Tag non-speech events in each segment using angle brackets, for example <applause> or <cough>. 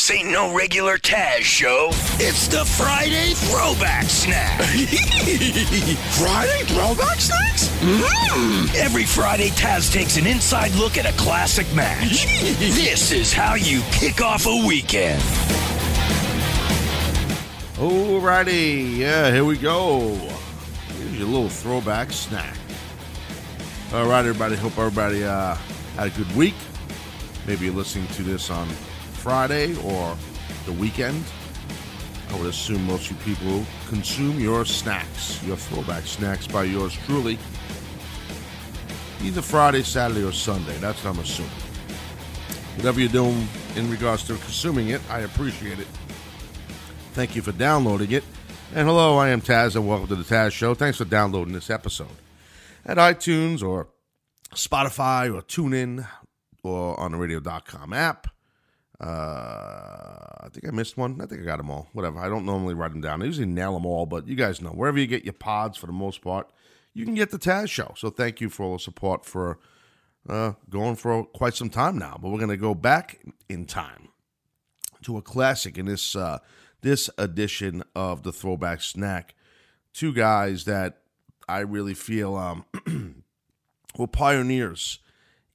This ain't no regular Taz show. It's the Friday Throwback Snack. <laughs> Friday throwback snacks? Mm. Every Friday, Taz takes an inside look at a classic match. <laughs> this is how you kick off a weekend. Alrighty, yeah, here we go. Here's your little throwback snack. All right, everybody. Hope everybody uh, had a good week. Maybe you're listening to this on Friday or the weekend. I would assume most of you people consume your snacks, your throwback snacks by yours truly. Either Friday, Saturday, or Sunday. That's what I'm assuming. Whatever you're doing in regards to consuming it, I appreciate it. Thank you for downloading it. And hello, I am Taz, and welcome to the Taz Show. Thanks for downloading this episode at iTunes or Spotify or TuneIn or on the radio.com app. Uh, I think I missed one. I think I got them all. Whatever. I don't normally write them down. I usually nail them all, but you guys know wherever you get your pods for the most part, you can get the Taz Show. So thank you for all the support for uh, going for quite some time now. But we're going to go back in time to a classic in this uh, this edition of the Throwback Snack. Two guys that I really feel um, <clears throat> were pioneers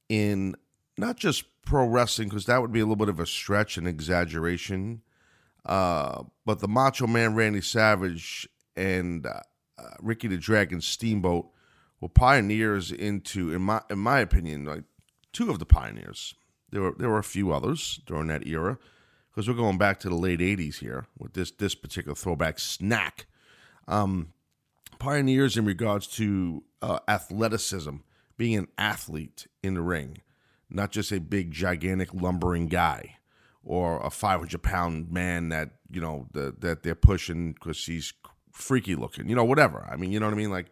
in not just pro wrestling, because that would be a little bit of a stretch and exaggeration, uh, but the Macho Man Randy Savage and uh, uh, Ricky the Dragon Steamboat were pioneers into, in my in my opinion, like two of the pioneers. There were there were a few others during that era because we're going back to the late '80s here with this this particular throwback snack. Um, pioneers in regards to uh, athleticism, being an athlete in the ring, not just a big, gigantic, lumbering guy or a 500 pound man that you know the, that they're pushing because he's freaky looking, you know, whatever. I mean, you know what I mean? Like,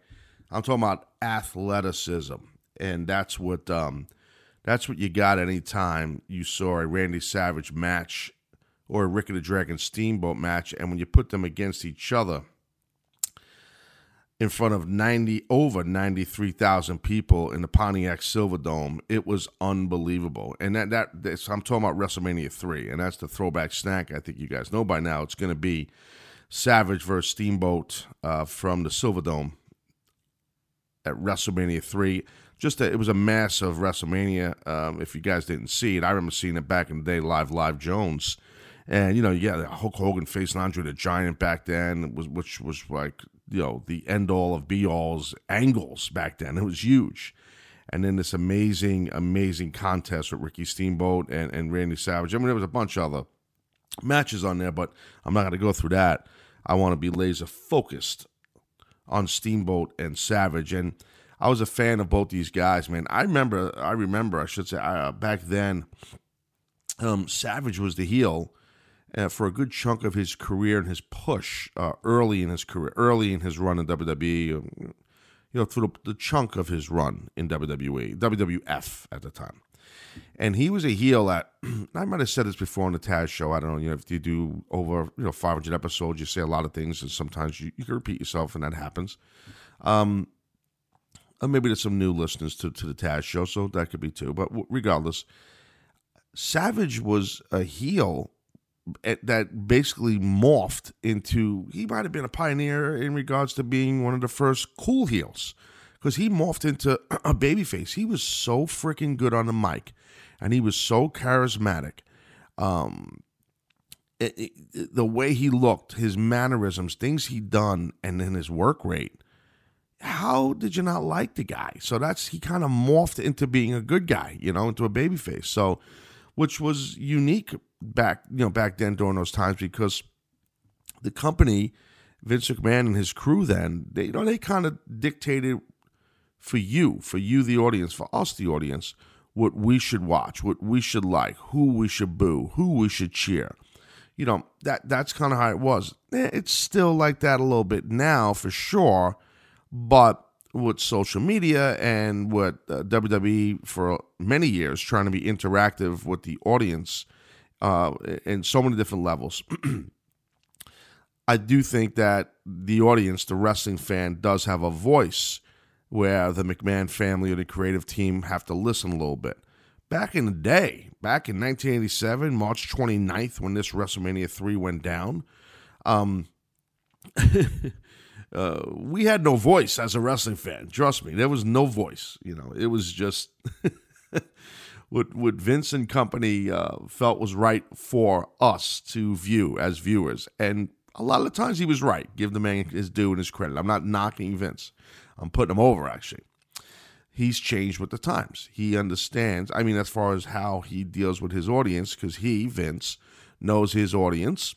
I'm talking about athleticism, and that's what um, that's what you got anytime you saw a Randy Savage match or a Ricky the Dragon Steamboat match, and when you put them against each other in front of 90 over 93,000 people in the Pontiac Silverdome, it was unbelievable. And that that this, I'm talking about WrestleMania 3, and that's the throwback snack. I think you guys know by now. It's going to be Savage versus Steamboat uh, from the Silverdome at WrestleMania 3 just a, it was a massive WrestleMania. Um, if you guys didn't see it, I remember seeing it back in the day, live, live Jones, and you know, yeah, Hulk Hogan facing Andre the Giant back then, was which was like you know the end all of be alls angles back then. It was huge, and then this amazing, amazing contest with Ricky Steamboat and and Randy Savage. I mean, there was a bunch of other matches on there, but I'm not going to go through that. I want to be laser focused on Steamboat and Savage, and I was a fan of both these guys, man. I remember, I remember, I should say, uh, back then, um, Savage was the heel uh, for a good chunk of his career and his push uh, early in his career, early in his run in WWE, you know, through the, chunk of his run in WWE, WWF at the time. And he was a heel at, <clears throat> I might have said this before on the Taz show. I don't know, you know, if you do over, you know, 500 episodes, you say a lot of things, and sometimes you, you can repeat yourself, and that happens. Um, or maybe there's some new listeners to, to the Taz show, so that could be too. But regardless, Savage was a heel that basically morphed into he might have been a pioneer in regards to being one of the first cool heels because he morphed into <clears throat> a babyface. He was so freaking good on the mic, and he was so charismatic. Um, it, it, the way he looked, his mannerisms, things he'd done, and then his work rate. How did you not like the guy? So that's he kind of morphed into being a good guy, you know, into a babyface. So, which was unique back you know back then during those times because the company Vince McMahon and his crew then they you know they kind of dictated for you for you the audience for us the audience what we should watch what we should like who we should boo who we should cheer. You know that that's kind of how it was. Eh, it's still like that a little bit now for sure but with social media and with uh, WWE for many years trying to be interactive with the audience uh, in so many different levels. <clears throat> I do think that the audience, the wrestling fan, does have a voice where the McMahon family or the creative team have to listen a little bit back in the day, back in 1987, March 29th, when this WrestleMania 3 went down, um, <laughs> uh, we had no voice as a wrestling fan. Trust me, there was no voice. You know, it was just <laughs> what what Vince and company uh, felt was right for us to view as viewers, and a lot of the times he was right. Give the man his due and his credit. I'm not knocking Vince. I'm putting him over actually. He's changed with the times. He understands. I mean, as far as how he deals with his audience, because he Vince knows his audience,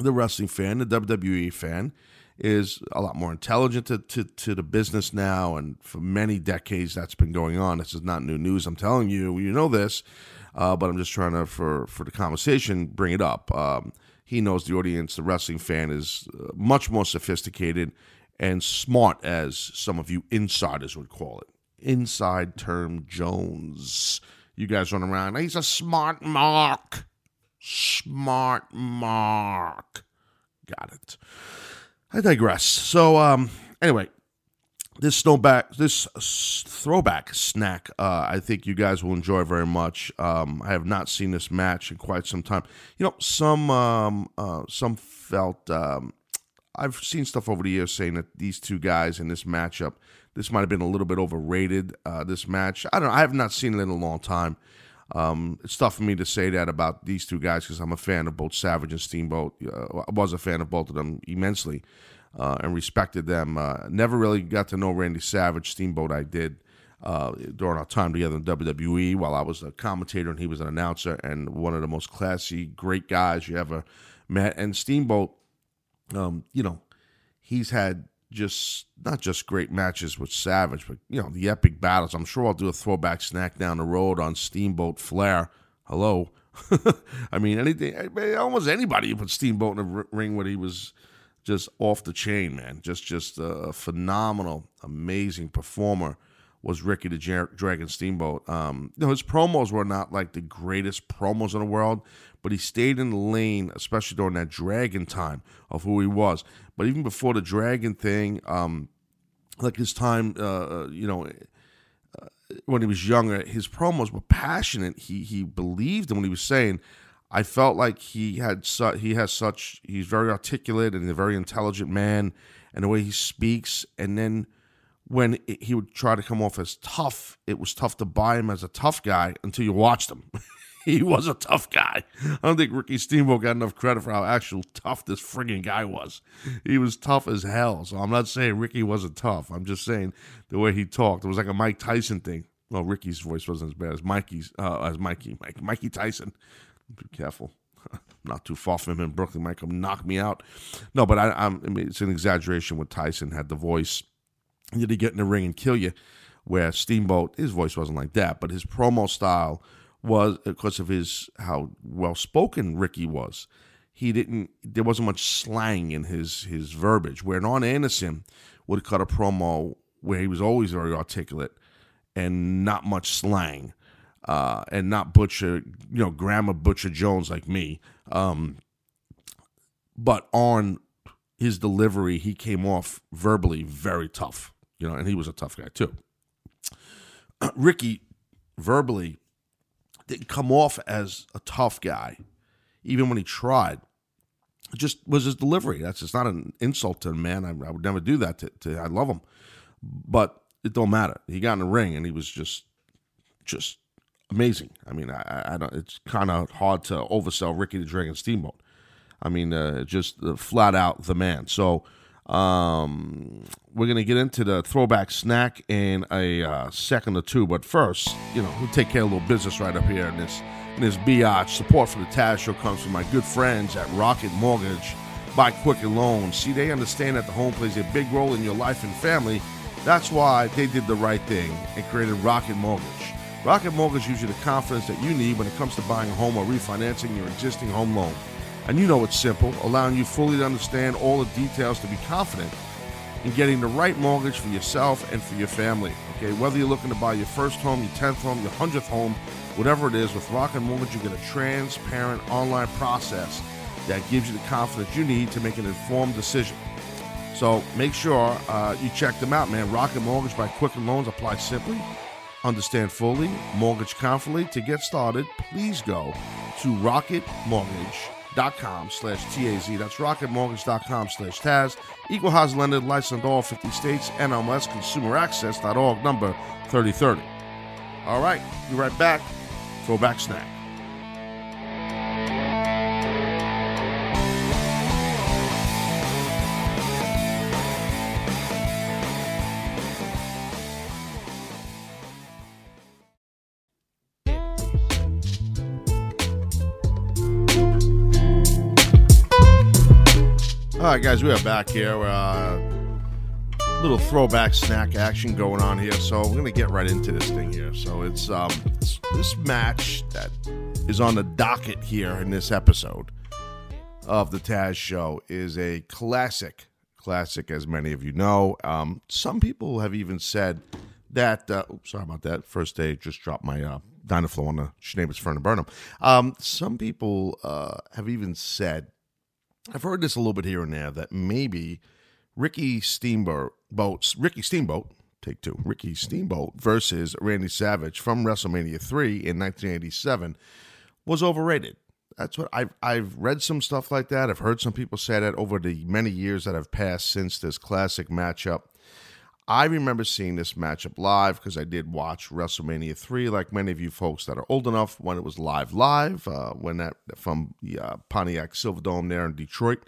the wrestling fan, the WWE fan is a lot more intelligent to, to, to, the business now. And for many decades, that's been going on. This is not new news. I'm telling you, you know this, uh, but I'm just trying to, for, for the conversation, bring it up. Um, he knows the audience, the wrestling fan, is uh, much more sophisticated and smart, as some of you insiders would call it. Inside term Jones. You guys run around, he's a smart mark. Smart mark. Got it. I digress. So, um, anyway, this snowback, this throwback snack, uh, I think you guys will enjoy very much. Um, I have not seen this match in quite some time. You know, some um, uh, some felt um, I've seen stuff over the years saying that these two guys in this matchup, this might have been a little bit overrated. Uh, this match, I don't know. I have not seen it in a long time. Um, it's tough for me to say that about these two guys because I'm a fan of both Savage and Steamboat. Uh, I was a fan of both of them immensely uh, and respected them. Uh, never really got to know Randy Savage. Steamboat, I did uh, during our time together in WWE while I was a commentator and he was an announcer and one of the most classy, great guys you ever met. And Steamboat, um, you know, he's had just not just great matches with Savage, but you know the epic battles. I'm sure I'll do a throwback snack down the road on Steamboat Flair. Hello, <laughs> I mean anything, eh, almost anybody put Steamboat in a ring when he was just off the chain, man. Just just a phenomenal, amazing performer was Ricky the Dragon Steamboat. Um, you know, his promos were not like the greatest promos in the world, but he stayed in the lane, especially during that Dragon time of who he was. But even before the Dragon thing, um, like his time, uh, uh you know, uh, when he was younger, his promos were passionate. He he believed in what he was saying. I felt like he had su- he has such he's very articulate and a very intelligent man, and the way he speaks, and then when it, he would try to come off as tough, it was tough to buy him as a tough guy until you watched him. <laughs> he was a tough guy. I don't think Ricky Steamboat got enough credit for how actual tough this frigging guy was. He was tough as hell. So I'm not saying Ricky wasn't tough. I'm just saying the way he talked. It was like a Mike Tyson thing. Well, Ricky's voice wasn't as bad as Mikey's, uh, as Mikey, Mike, Mikey Tyson. Be careful. <laughs> not too far from him in Brooklyn. Might come knock me out. No, but I, I'm, I mean, it's an exaggeration when Tyson had the voice did he get in the ring and kill you? Where Steamboat, his voice wasn't like that, but his promo style was because of his how well spoken Ricky was. He didn't. There wasn't much slang in his his verbiage. Where Arn Anderson would cut a promo where he was always very articulate and not much slang, uh, and not butcher, you know, grammar butcher Jones like me. Um, but on his delivery, he came off verbally very tough you know, and he was a tough guy too. <clears throat> Ricky verbally didn't come off as a tough guy, even when he tried. It just was his delivery. That's just not an insult to a man. I, I would never do that to, to, I love him, but it don't matter. He got in the ring and he was just, just amazing. I mean, I, I don't. It's kind of hard to oversell Ricky the Dragon Steamboat. I mean, uh, just uh, flat out the man. So um, we're going to get into the throwback snack in a uh, second or two, but first, you know, we'll take care of a little business right up here in this in this biatch. Support for the Taz Show comes from my good friends at Rocket Mortgage by Quicken Loans. See, they understand that the home plays a big role in your life and family. That's why they did the right thing and created Rocket Mortgage. Rocket Mortgage gives you the confidence that you need when it comes to buying a home or refinancing your existing home loan. And you know it's simple, allowing you fully to understand all the details to be confident in getting the right mortgage for yourself and for your family. Okay, whether you're looking to buy your first home, your 10th home, your 100th home, whatever it is, with Rocket Mortgage, you get a transparent online process that gives you the confidence you need to make an informed decision. So make sure uh, you check them out, man. Rocket Mortgage by Quicken Loans Apply simply understand fully, mortgage confidently. To get started, please go to rocketmortgage.com slash TAZ. That's rocketmortgage.com slash TAZ. Equal housing lender, licensed in all 50 states, NMLS consumeraccess.org, number 3030. All right, be right back. Throwback snack. Right, guys, we are back here. Uh, little throwback snack action going on here, so we're gonna get right into this thing here. So it's um, it's, this match that is on the docket here in this episode of the Taz Show is a classic, classic, as many of you know. Um, some people have even said that. Uh, oops, sorry about that. First day, just dropped my uh, Dynaflow on the Schneebus Fern and Burnham. Um, some people uh, have even said I've heard this a little bit here and there that maybe Ricky Steamboat, boats, Ricky Steamboat, take two, Ricky Steamboat versus Randy Savage from WrestleMania 3 in 1987 was overrated. That's what I've I've read some stuff like that. I've heard some people say that over the many years that have passed since this classic matchup. I remember seeing this matchup live because I did watch WrestleMania 3, like many of you folks that are old enough when it was live, live, uh, when that from uh, Pontiac Silverdome there in Detroit.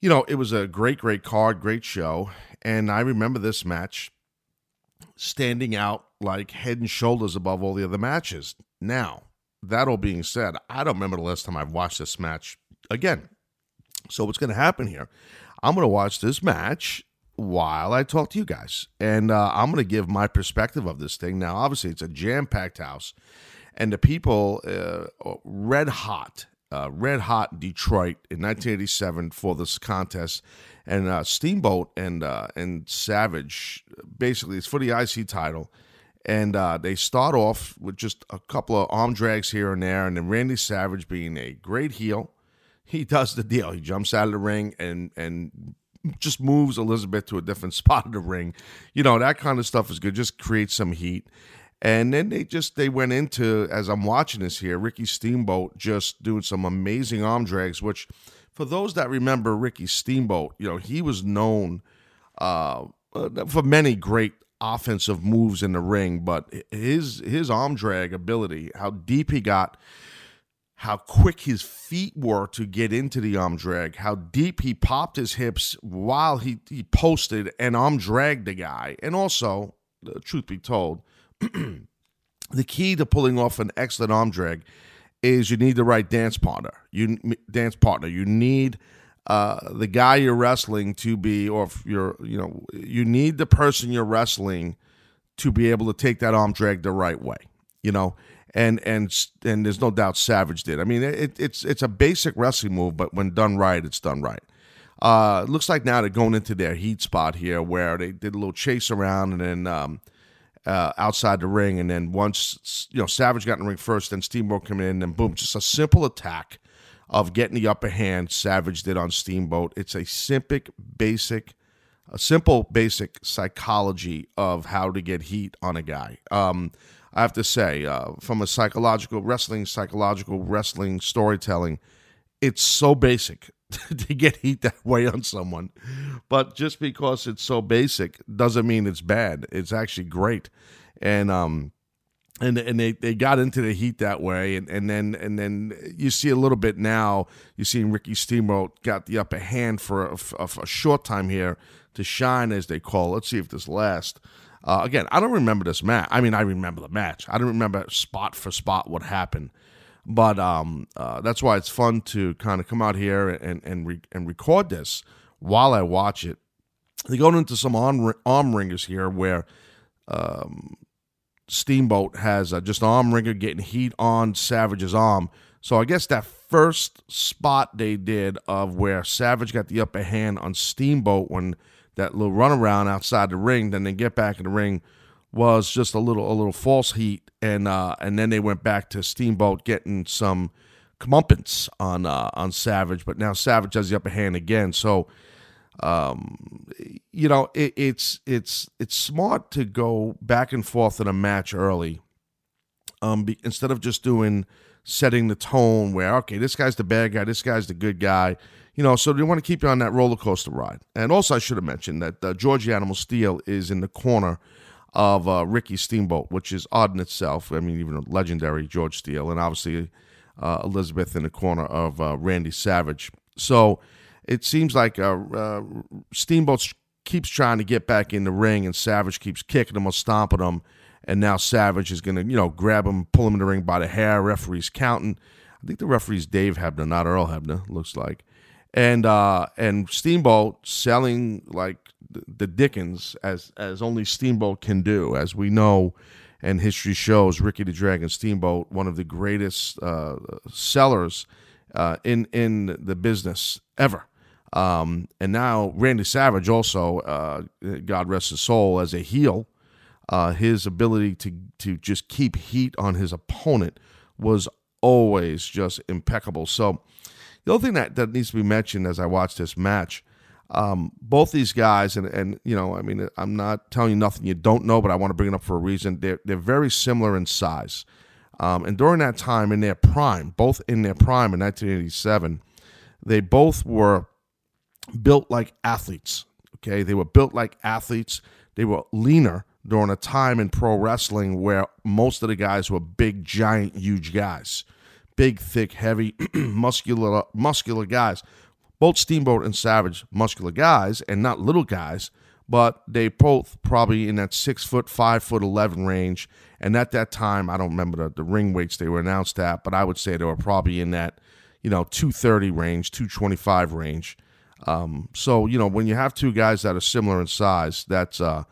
You know, it was a great, great card, great show. And I remember this match standing out like head and shoulders above all the other matches. Now, that all being said, I don't remember the last time I've watched this match again. So, what's going to happen here? I'm going to watch this match while I talk to you guys. And uh, I'm going to give my perspective of this thing. Now, obviously, it's a jam packed house, and the people uh, red hot, uh, red hot Detroit in 1987 for this contest. And uh, Steamboat and uh, and Savage, basically, it's for the IC title. And uh, they start off with just a couple of arm drags here and there, and then Randy Savage being a great heel, he does the deal. He jumps out of the ring and and just moves Elizabeth to a different <laughs> spot of the ring. You know, that kind of stuff is good. Just create some heat. And then they just they went into as I'm watching this here, Ricky Steamboat just doing some amazing arm drags, which for those that remember Ricky Steamboat, you know, he was known uh, for many great offensive moves in the ring, but his his arm drag ability, how deep he got how quick his feet were to get into the arm drag, how deep he popped his hips while he, he posted and arm dragged the guy. And also, truth be told, <clears throat> the key to pulling off an excellent arm drag is you need the right dance partner. You dance partner. You need uh, the guy you're wrestling to be, or if you're, you know, you need the person you're wrestling to be able to take that arm drag the right way. You know, and and and there's no doubt Savage did. I mean, it, it's it's a basic wrestling move, but when done right, it's done right. Uh, looks like now they're going into their heat spot here, where they did a little chase around and then um, uh, outside the ring, and then once you know Savage got in the ring first, then Steamboat came in, and boom, just a simple attack of getting the upper hand. Savage did on Steamboat. It's a simple, basic, a simple, basic psychology of how to get heat on a guy. Um, I have to say, uh, from a psychological wrestling, psychological wrestling storytelling, it's so basic <laughs> to get heat that way on someone. But just because it's so basic doesn't mean it's bad. It's actually great. And um and and they, they got into the heat that way and, and then and then you see a little bit now you see Ricky Steamboat got the upper hand for a, a, a short time here to shine as they call. It. Let's see if this lasts. Uh, again, I don't remember this match. I mean, I remember the match. I don't remember spot for spot what happened, but um, uh, that's why it's fun to kind of come out here and and re- and record this while I watch it. They go into some arm arm wringers here where um, Steamboat has uh, just an arm wringer getting heat on Savage's arm. So I guess that first spot they did of where Savage got the upper hand on Steamboat when that little runaround outside the ring, then they get back in the ring was just a little a little false heat, and uh, and then they went back to Steamboat getting some comeuppance on uh, on Savage, but now Savage has the upper hand again. So Um, you know, it, it's it's it's smart to go back and forth in a match early. Um, be, instead of just doing setting the tone where okay, this guy's the bad guy, this guy's the good guy. You know, so they want to keep you on that roller coaster ride. And also, I should have mentioned that uh, George Animal Steele is in the corner of uh, Ricky Steamboat, which is odd in itself. I mean, even a legendary George Steele, and obviously uh, Elizabeth in the corner of uh, Randy Savage. So it seems like uh, uh, Steamboat keeps trying to get back in the ring, and Savage keeps kicking him or stomping him. And now Savage is going to, you know, grab him, pull him in the ring by the hair. Referee's counting. I think the referee's Dave Hebner, not Earl Hebner, looks like. And uh, and Steamboat selling like the Dickens as as only Steamboat can do, as we know, and history shows. Ricky the Dragon Steamboat, one of the greatest uh, sellers uh, in in the business ever. Um, and now Randy Savage also, uh, God rest his soul, as a heel, uh, his ability to to just keep heat on his opponent was always just impeccable. So the other thing that, that needs to be mentioned as I watch this match, um, both these guys, and and you know, I mean, I'm not telling you nothing you don't know, but I want to bring it up for a reason. They're they're very similar in size, um, and during that time in their prime, both in their prime in 1987, they both were built like athletes. Okay, they were built like athletes. They were leaner during a time in pro wrestling where most of the guys were big, giant, huge guys, big, thick, heavy, <clears throat> muscular, muscular guys. Both Steamboat and Savage, muscular guys, and not little guys, but they both probably in that six foot, five foot eleven range. And at that time, I don't remember the, the ring weights they were announced at, but I would say they were probably in that, you know, two thirty range, two twenty five range. Um, so you know, when you have two guys that are similar in size, that's uh,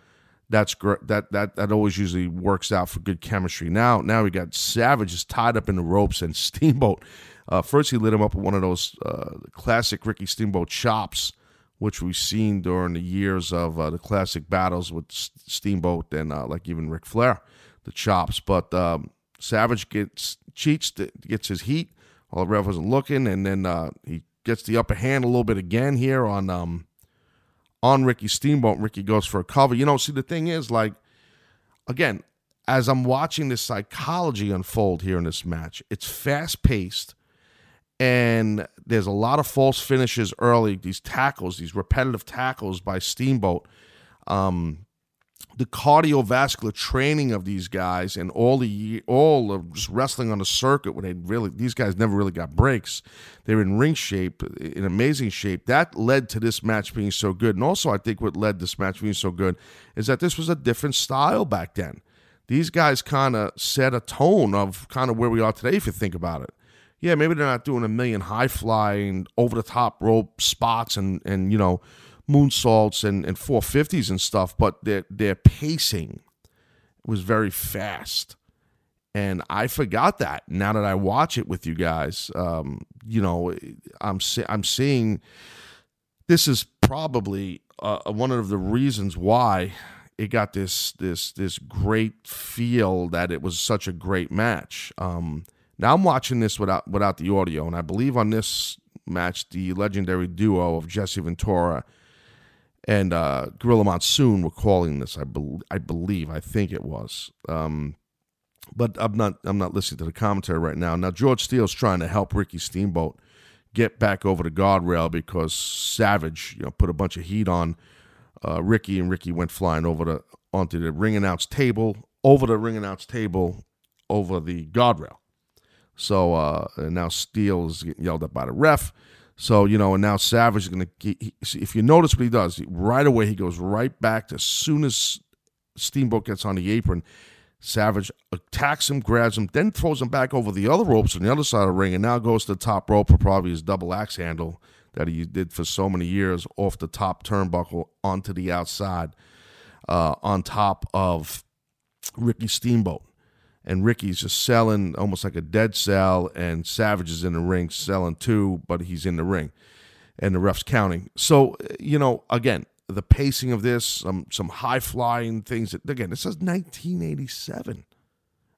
that's great. That that that always usually works out for good chemistry. Now, now we got Savage is tied up in the ropes, and <laughs> Steamboat. Uh, first, he lit him up with one of those uh, classic Ricky Steamboat chops, which we've seen during the years of uh, the classic battles with Steamboat and uh, like even Ric Flair, the chops. But um, Savage gets cheats, gets his heat while the ref wasn't looking, and then uh, he gets the upper hand a little bit again here on um on Ricky Steamboat. Ricky goes for a cover. You know, see the thing is like again, as I'm watching this psychology unfold here in this match, it's fast paced and there's a lot of false finishes early. These tackles, these repetitive tackles by Steamboat. Um, the cardiovascular training of these guys and all the all of just wrestling on the circuit where they really these guys never really got breaks. They're in ring shape, in amazing shape. That led to this match being so good. And also I think what led this match being so good is that this was a different style back then. These guys kind of set a tone of kind of where we are today if you think about it. Yeah, maybe they're not doing a million high flying over the top rope spots and and you know moonsaults and, and 450s and stuff, but their their pacing was very fast. And I forgot that now that I watch it with you guys. Um, you know, I'm I'm seeing this is probably uh, one of the reasons why it got this this this great feel that it was such a great match. Um, now I'm watching this without without the audio, and I believe on this match the legendary duo of Jesse Ventura and uh, Gorilla Monsoon were calling this. I, be- I believe, I think it was. Um, but I'm not. I'm not listening to the commentary right now. Now George Steele's trying to help Ricky Steamboat get back over the guardrail because Savage, you know, put a bunch of heat on uh, Ricky, and Ricky went flying over the onto the ring announce table, over the ring announce table, over the guardrail. So uh, now Steele is getting yelled at by the ref. So, you know, and now Savage is going to, if you notice what he does, right away he goes right back to as soon as Steamboat gets on the apron. Savage attacks him, grabs him, then throws him back over the other ropes on the other side of the ring, and now goes to the top rope for probably his double axe handle that he did for so many years off the top turnbuckle onto the outside, uh, on top of Ricky Steamboat and Ricky's just selling almost like a dead cell, and Savage is in the ring selling too, but he's in the ring, and the ref's counting. So you know, again, the pacing of this, some some high flying things. That, again, this says 1987,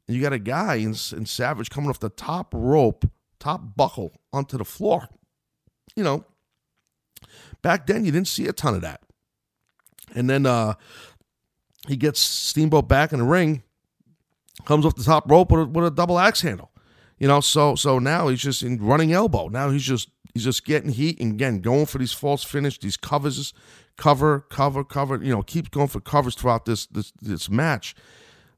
and you got a guy in, in Savage coming off the top rope, top buckle onto the floor. You know, back then you didn't see a ton of that. And then uh, he gets Steamboat back in the ring, comes off the top rope with a, with a double axe handle. You know, so so now he's just in running elbow. Now he's just he's just getting heat and again going for these false finish, these covers, cover, cover, cover. You know, keeps going for covers throughout this this this match.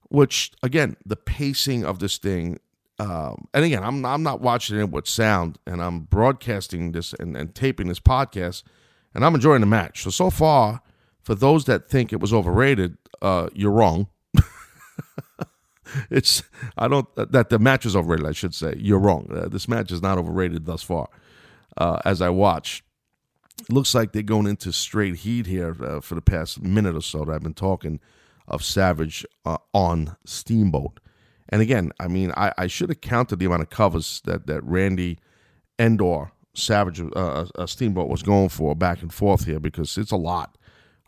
Which again, the pacing of this thing, um, and again, I'm I'm not watching it with sound, and I'm broadcasting this and, and taping this podcast, and I'm enjoying the match. So so far, for those that think it was overrated, uh, you're wrong. <laughs> it's I don't that the match is overrated. I should say you're wrong. Uh, this match is not overrated thus far. Uh, as I watch, looks like they're going into straight heat here uh, for the past minute or so that I've been talking of Savage uh, on Steamboat. And again, I mean, I, I should have counted the amount of covers that that Randy Endor Savage uh, uh, Steamboat was going for back and forth here because it's a lot,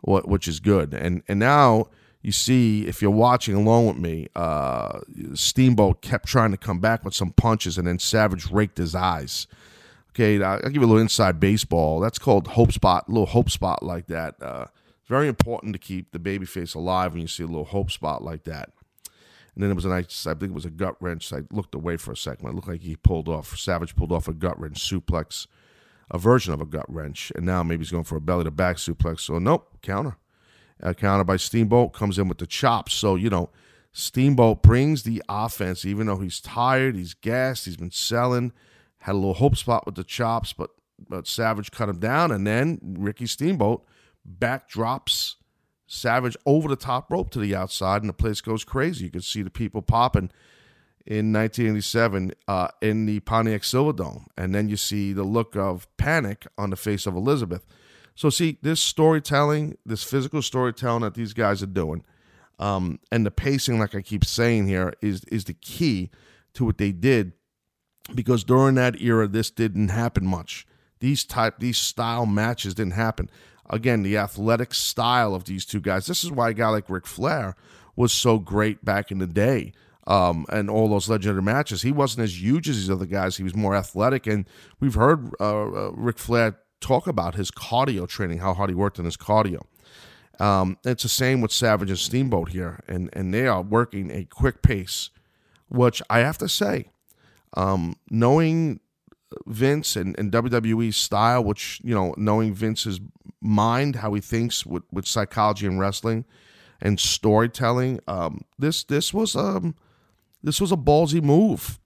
which is good. And and now you see, if you're watching along with me, uh, Steamboat kept trying to come back with some punches, and then Savage raked his eyes. Okay, I'll give you a little inside baseball. That's called hope spot, a little hope spot like that. Uh, very important to keep the baby face alive when you see a little hope spot like that. And then it was a nice, I think it was a gut wrench. I looked away for a second. It looked like he pulled off, Savage pulled off a gut wrench suplex, a version of a gut wrench. And now maybe he's going for a belly to back suplex. So, nope, counter. Uh, counter by Steamboat, comes in with the chops. So, you know, Steamboat brings the offense, even though he's tired, he's gassed, he's been selling, had a little hope spot with the chops, but but Savage cut him down, and then Ricky Steamboat backdrops Savage over the top rope to the outside, and the place goes crazy. You can see the people popping in 1987 uh, in the Pontiac Silverdome, and then you see the look of panic on the face of Elizabeth. So, see, this storytelling, this physical storytelling that these guys are doing, um, and the pacing, like I keep saying here, is is the key to what they did. Because during that era, this didn't happen much. These type, these style matches didn't happen. Again, the athletic style of these two guys. This is why a guy like Ric Flair was so great back in the day. Um, and all those legendary matches. He wasn't as huge as these other guys. He was more athletic, and we've heard uh, uh, Ric Flair talk about his cardio training, how hard he worked on his cardio. Um, it's the same with Savage and Steamboat here, and and they are working a quick pace, which I have to say, um, knowing Vince and, and WWE's style, which you know, knowing Vince's mind, how he thinks with, with psychology and wrestling and storytelling, um, this this was um this was a ballsy move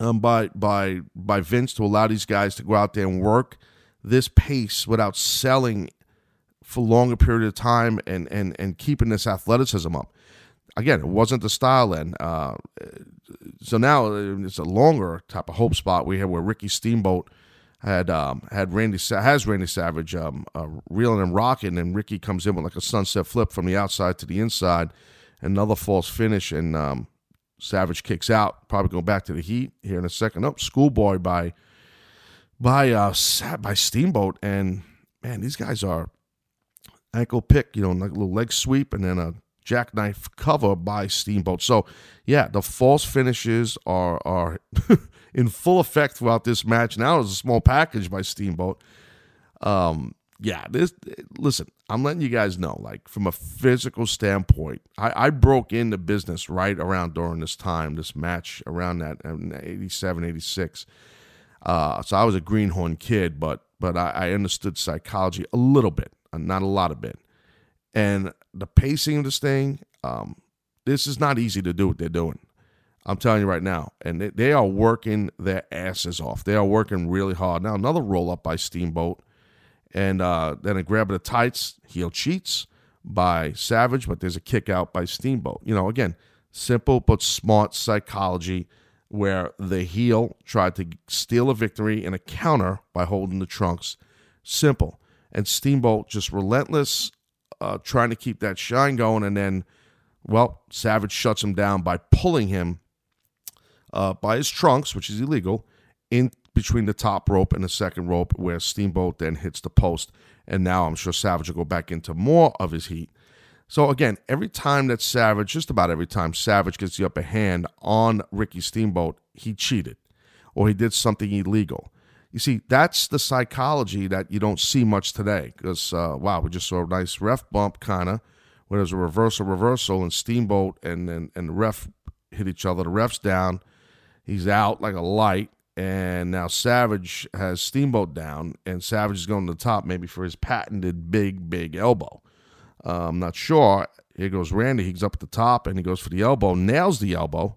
um, by by by Vince to allow these guys to go out there and work this pace without selling for longer period of time and and and keeping this athleticism up. Again, it wasn't the style then. Uh, so now it's a longer type of hope spot we have where Ricky Steamboat had um, had Randy has Randy Savage um, uh, reeling and rocking, and Ricky comes in with like a sunset flip from the outside to the inside, another false finish, and um, Savage kicks out. Probably going back to the heat here in a second. Oh, schoolboy by by uh by Steamboat, and man, these guys are ankle pick, you know, like a little leg sweep, and then a jackknife cover by Steamboat. So yeah, the false finishes are are <laughs> in full effect throughout this match. Now it's a small package by Steamboat. Um, yeah, this listen, I'm letting you guys know, like from a physical standpoint, I, I broke into business right around during this time, this match around that 87, 86. Uh, so I was a greenhorn kid, but but I, I understood psychology a little bit, uh, not a lot of bit. And the pacing of this thing, um, this is not easy to do what they're doing. I'm telling you right now. And they, they are working their asses off. They are working really hard. Now, another roll up by Steamboat. And uh, then a grab of the tights, heel cheats by Savage, but there's a kick out by Steamboat. You know, again, simple but smart psychology where the heel tried to steal a victory in a counter by holding the trunks. Simple. And Steamboat just relentless, uh, trying to keep that shine going. And then, well, Savage shuts him down by pulling him uh, by his trunks, which is illegal, in between the top rope and the second rope, where Steamboat then hits the post. And now I'm sure Savage will go back into more of his heat. So again, every time that Savage, just about every time Savage gets the upper hand on Ricky Steamboat, he cheated or he did something illegal. you see, that's the psychology that you don't see much today. Because uh, wow, we just saw a nice ref bump, kind of, where there's a reversal, reversal, and Steamboat and and and the ref hit each other. The ref's down, he's out like a light, and now Savage has Steamboat down, and Savage is going to the top, maybe for his patented big, big elbow. Uh, I'm not sure. Here goes Randy. He's up at the top, and he goes for the elbow, nails the elbow.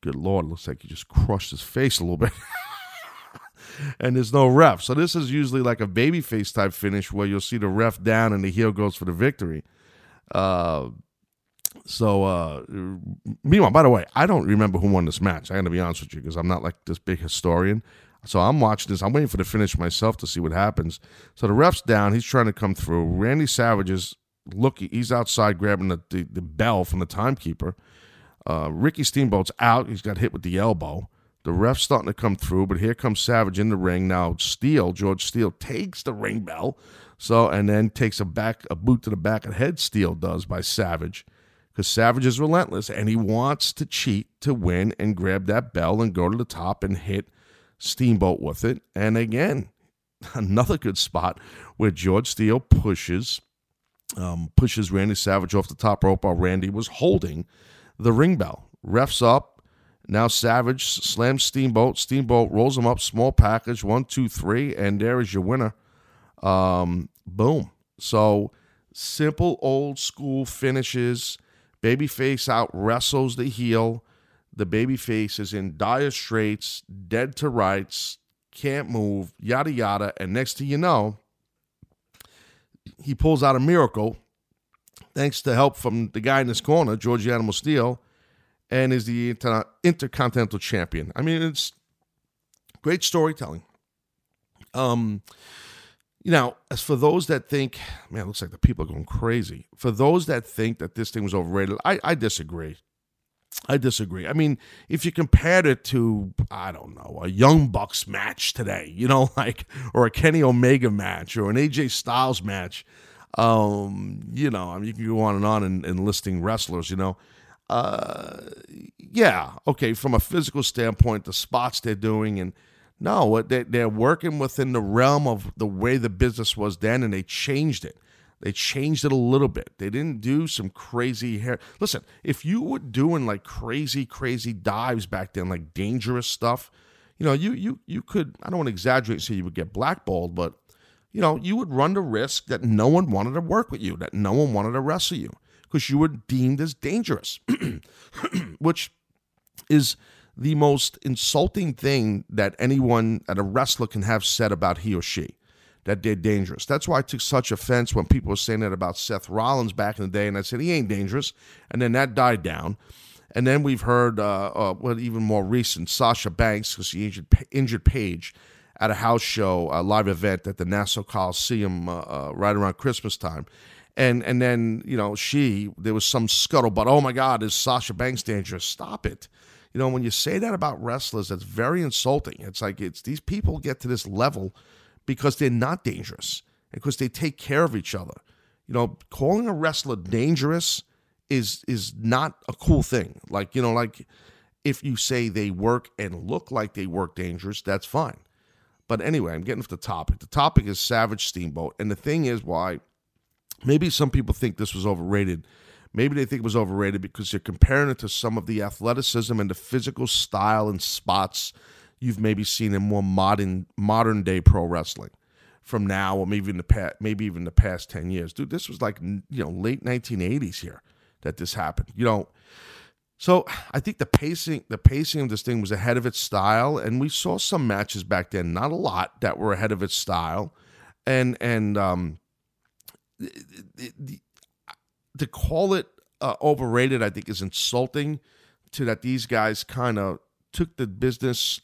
Good lord, looks like he just crushed his face a little bit. <laughs> and there's no ref. So this is usually like a babyface type finish where you'll see the ref down and the heel goes for the victory. Uh, so, uh, meanwhile, by the way, I don't remember who won this match. I got to be honest with you because I'm not like this big historian. So I'm watching this. I'm waiting for the finish myself to see what happens. So the ref's down. He's trying to come through. Randy Savage is looking. He's outside grabbing the, the, the bell from the timekeeper. Uh, Ricky Steamboat's out. He's got hit with the elbow. The ref's starting to come through, but here comes Savage in the ring. Now Steele, George Steele, takes the ring bell. So and then takes a back a boot to the back of the head. Steele does by Savage because Savage is relentless and he wants to cheat to win and grab that bell and go to the top and hit Steamboat with it. And again, <laughs> another good spot where George Steele pushes um, pushes Randy Savage off the top rope while Randy was holding the ring bell. Refs up. Now Savage slams Steamboat. Steamboat rolls him up, small package, one, two, three, and there is your winner. Um, boom. So simple old school finishes Babyface out wrestles the heel. The babyface is in dire straits, dead to rights, can't move, yada yada. And next thing you know, he pulls out a miracle, thanks to help from the guy in this corner, George Animal Steele, and is the inter- intercontinental champion. I mean, it's great storytelling. Um, you know, as for those that think, man, it looks like the people are going crazy. For those that think that this thing was overrated, I, I disagree. I disagree. I mean, if you compared it to, I don't know, a Young Bucks match today, you know, <laughs> like, or a Kenny Omega match or an AJ Styles match, um, you know, I mean, you can go on and on in listing wrestlers, you know. Uh, yeah, okay, from a physical standpoint, the spots they're doing and no, they're working within the realm of the way the business was then, and they changed it. They changed it a little bit. They didn't do some crazy hair. Listen, if you were doing like crazy, crazy dives back then, like dangerous stuff, you know, you you you could. I don't want to exaggerate and say you would get blackballed, but you know, you would run the risk that no one wanted to work with you, that no one wanted to wrestle you, because you were deemed as dangerous, <clears throat> which is the most insulting thing that anyone at a wrestler can have said about he or she that they're dangerous. That's why I took such offense when people were saying that about Seth Rollins back in the day, and I said he ain't dangerous, and then that died down. And then we've heard, uh, uh, well, even more recent, Sasha Banks, because she injured, injured Paige at a house show, a live event at the Nassau Coliseum uh, uh, right around Christmas time. And and then, you know, she, there was some scuttlebutt. Oh my God, is Sasha Banks dangerous? Stop it you know, when you say that about wrestlers, that's very insulting. It's like it's these people get to this level because they're not dangerous because they take care of each other. You know, calling a wrestler dangerous is is not a cool thing. Like, you know, like if you say they work and look like they work dangerous, that's fine. But anyway, I'm getting off the topic. The topic is Savage Steamboat. And the thing is why maybe some people think this was overrated Maybe they think it was overrated because you're comparing it to some of the athleticism and the physical style and spots you've maybe seen in more modern modern day pro wrestling from now or maybe in the past maybe even the past 10 years. Dude, this was like you know late 1980s here that this happened. You know, so I think the pacing the pacing of this thing was ahead of its style and we saw some matches back then, not a lot that were ahead of its style. And and um the, the, to call it uh, overrated, I think, is insulting to that these guys kind of took the business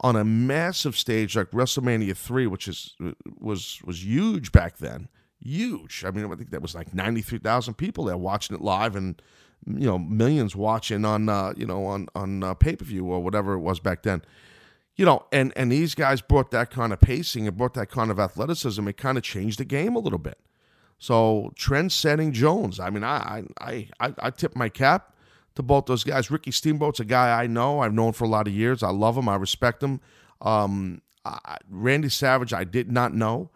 on a massive stage like WrestleMania three, which is was was huge back then. Huge. I mean, I think that was like ninety three thousand people there watching it live, and you know millions watching on uh, you know on on uh, pay per view or whatever it was back then. You know, and and these guys brought that kind of pacing and brought that kind of athleticism. It kind of changed the game a little bit. So trend-setting Jones. I mean, I I I, I tip my cap to both those guys. Ricky Steamboat's a guy I know. I've known for a lot of years. I love him. I respect him. Um, uh, Randy Savage, I did not know.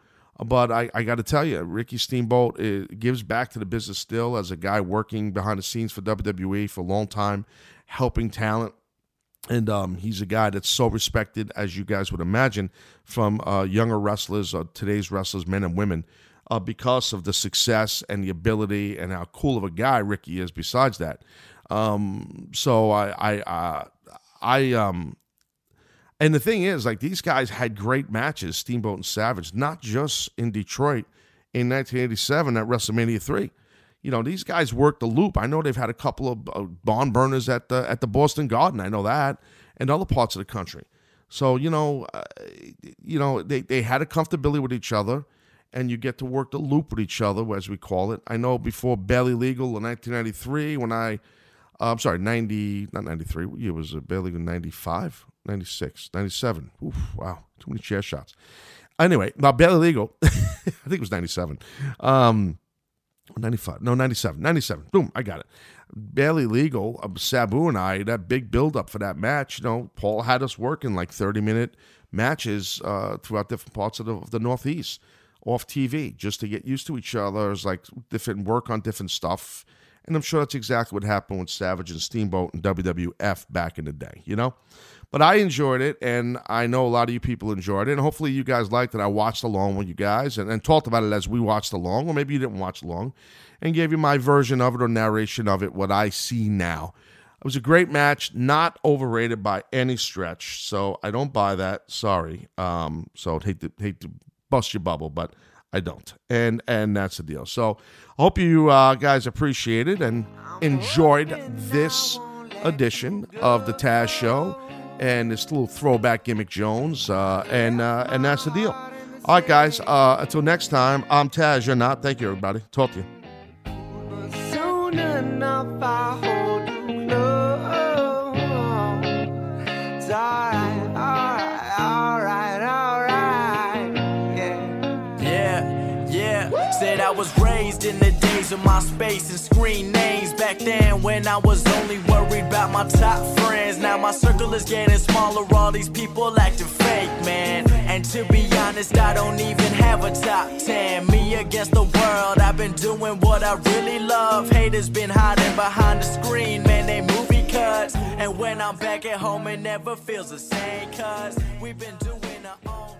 But I, I got to tell you, Ricky Steamboat uh, gives back to the business still as a guy working behind the scenes for WWE for a long time, helping talent. And um, he's a guy that's so respected, as you guys would imagine, from uh, younger wrestlers, uh, today's wrestlers, men and women, uh, because of the success and the ability and how cool of a guy Ricky is. Besides that, um, so I, I, I, um, and the thing is, like these guys had great matches, Steamboat and Savage, not just in Detroit in 1987 at WrestleMania three. You know, these guys worked the loop. I know they've had a couple of uh, barn burners at the at the Boston Garden. I know that, and other parts of the country. So you know, uh, you know they they had a comfortability with each other, and you get to work the loop with each other, as we call it. I know before Barely Legal in 1993, when I, I'm sorry, 90, not 93. It was uh, Barely Legal 95. 96, 97. Oof, wow, too many chair shots. Anyway, now Barely Legal, <laughs> I think it was 97. Um, 95, no, 97, 97. Boom, I got it. Barely Legal, uh, Sabu and I, that big build up for that match, you know, Paul had us working like 30 minute matches uh, throughout different parts of the, of the Northeast off TV just to get used to each other. It was like different work on different stuff. And I'm sure that's exactly what happened with Savage and Steamboat and WWF back in the day, you know? But I enjoyed it, and I know a lot of you people enjoyed it, and hopefully you guys liked it. I watched along with you guys and, and talked about it as we watched along, or maybe you didn't watch along, and gave you my version of it or narration of it, what I see now. It was a great match, not overrated by any stretch, so I don't buy that. Sorry. Um, so hate to hate to bust your bubble, but I don't, and and that's the deal. So I hope you uh, guys appreciated and enjoyed this edition of the Taz Show and this little throwback gimmick Jones, uh, and uh, and that's the deal. All right, guys. Uh, until next time, I'm Taz. You're not. Thank you, everybody. Talk to you. Days of MySpace and screen names. Back then, when I was only worried about my top friends. Now my circle is getting smaller, all these people acting fake, man. And to be honest, I don't even have a top 10. Me against the world, I've been doing what I really love. Haters been hiding behind the screen, man, they movie cuts. And when I'm back at home, it never feels the same, cuz we've been doing our own.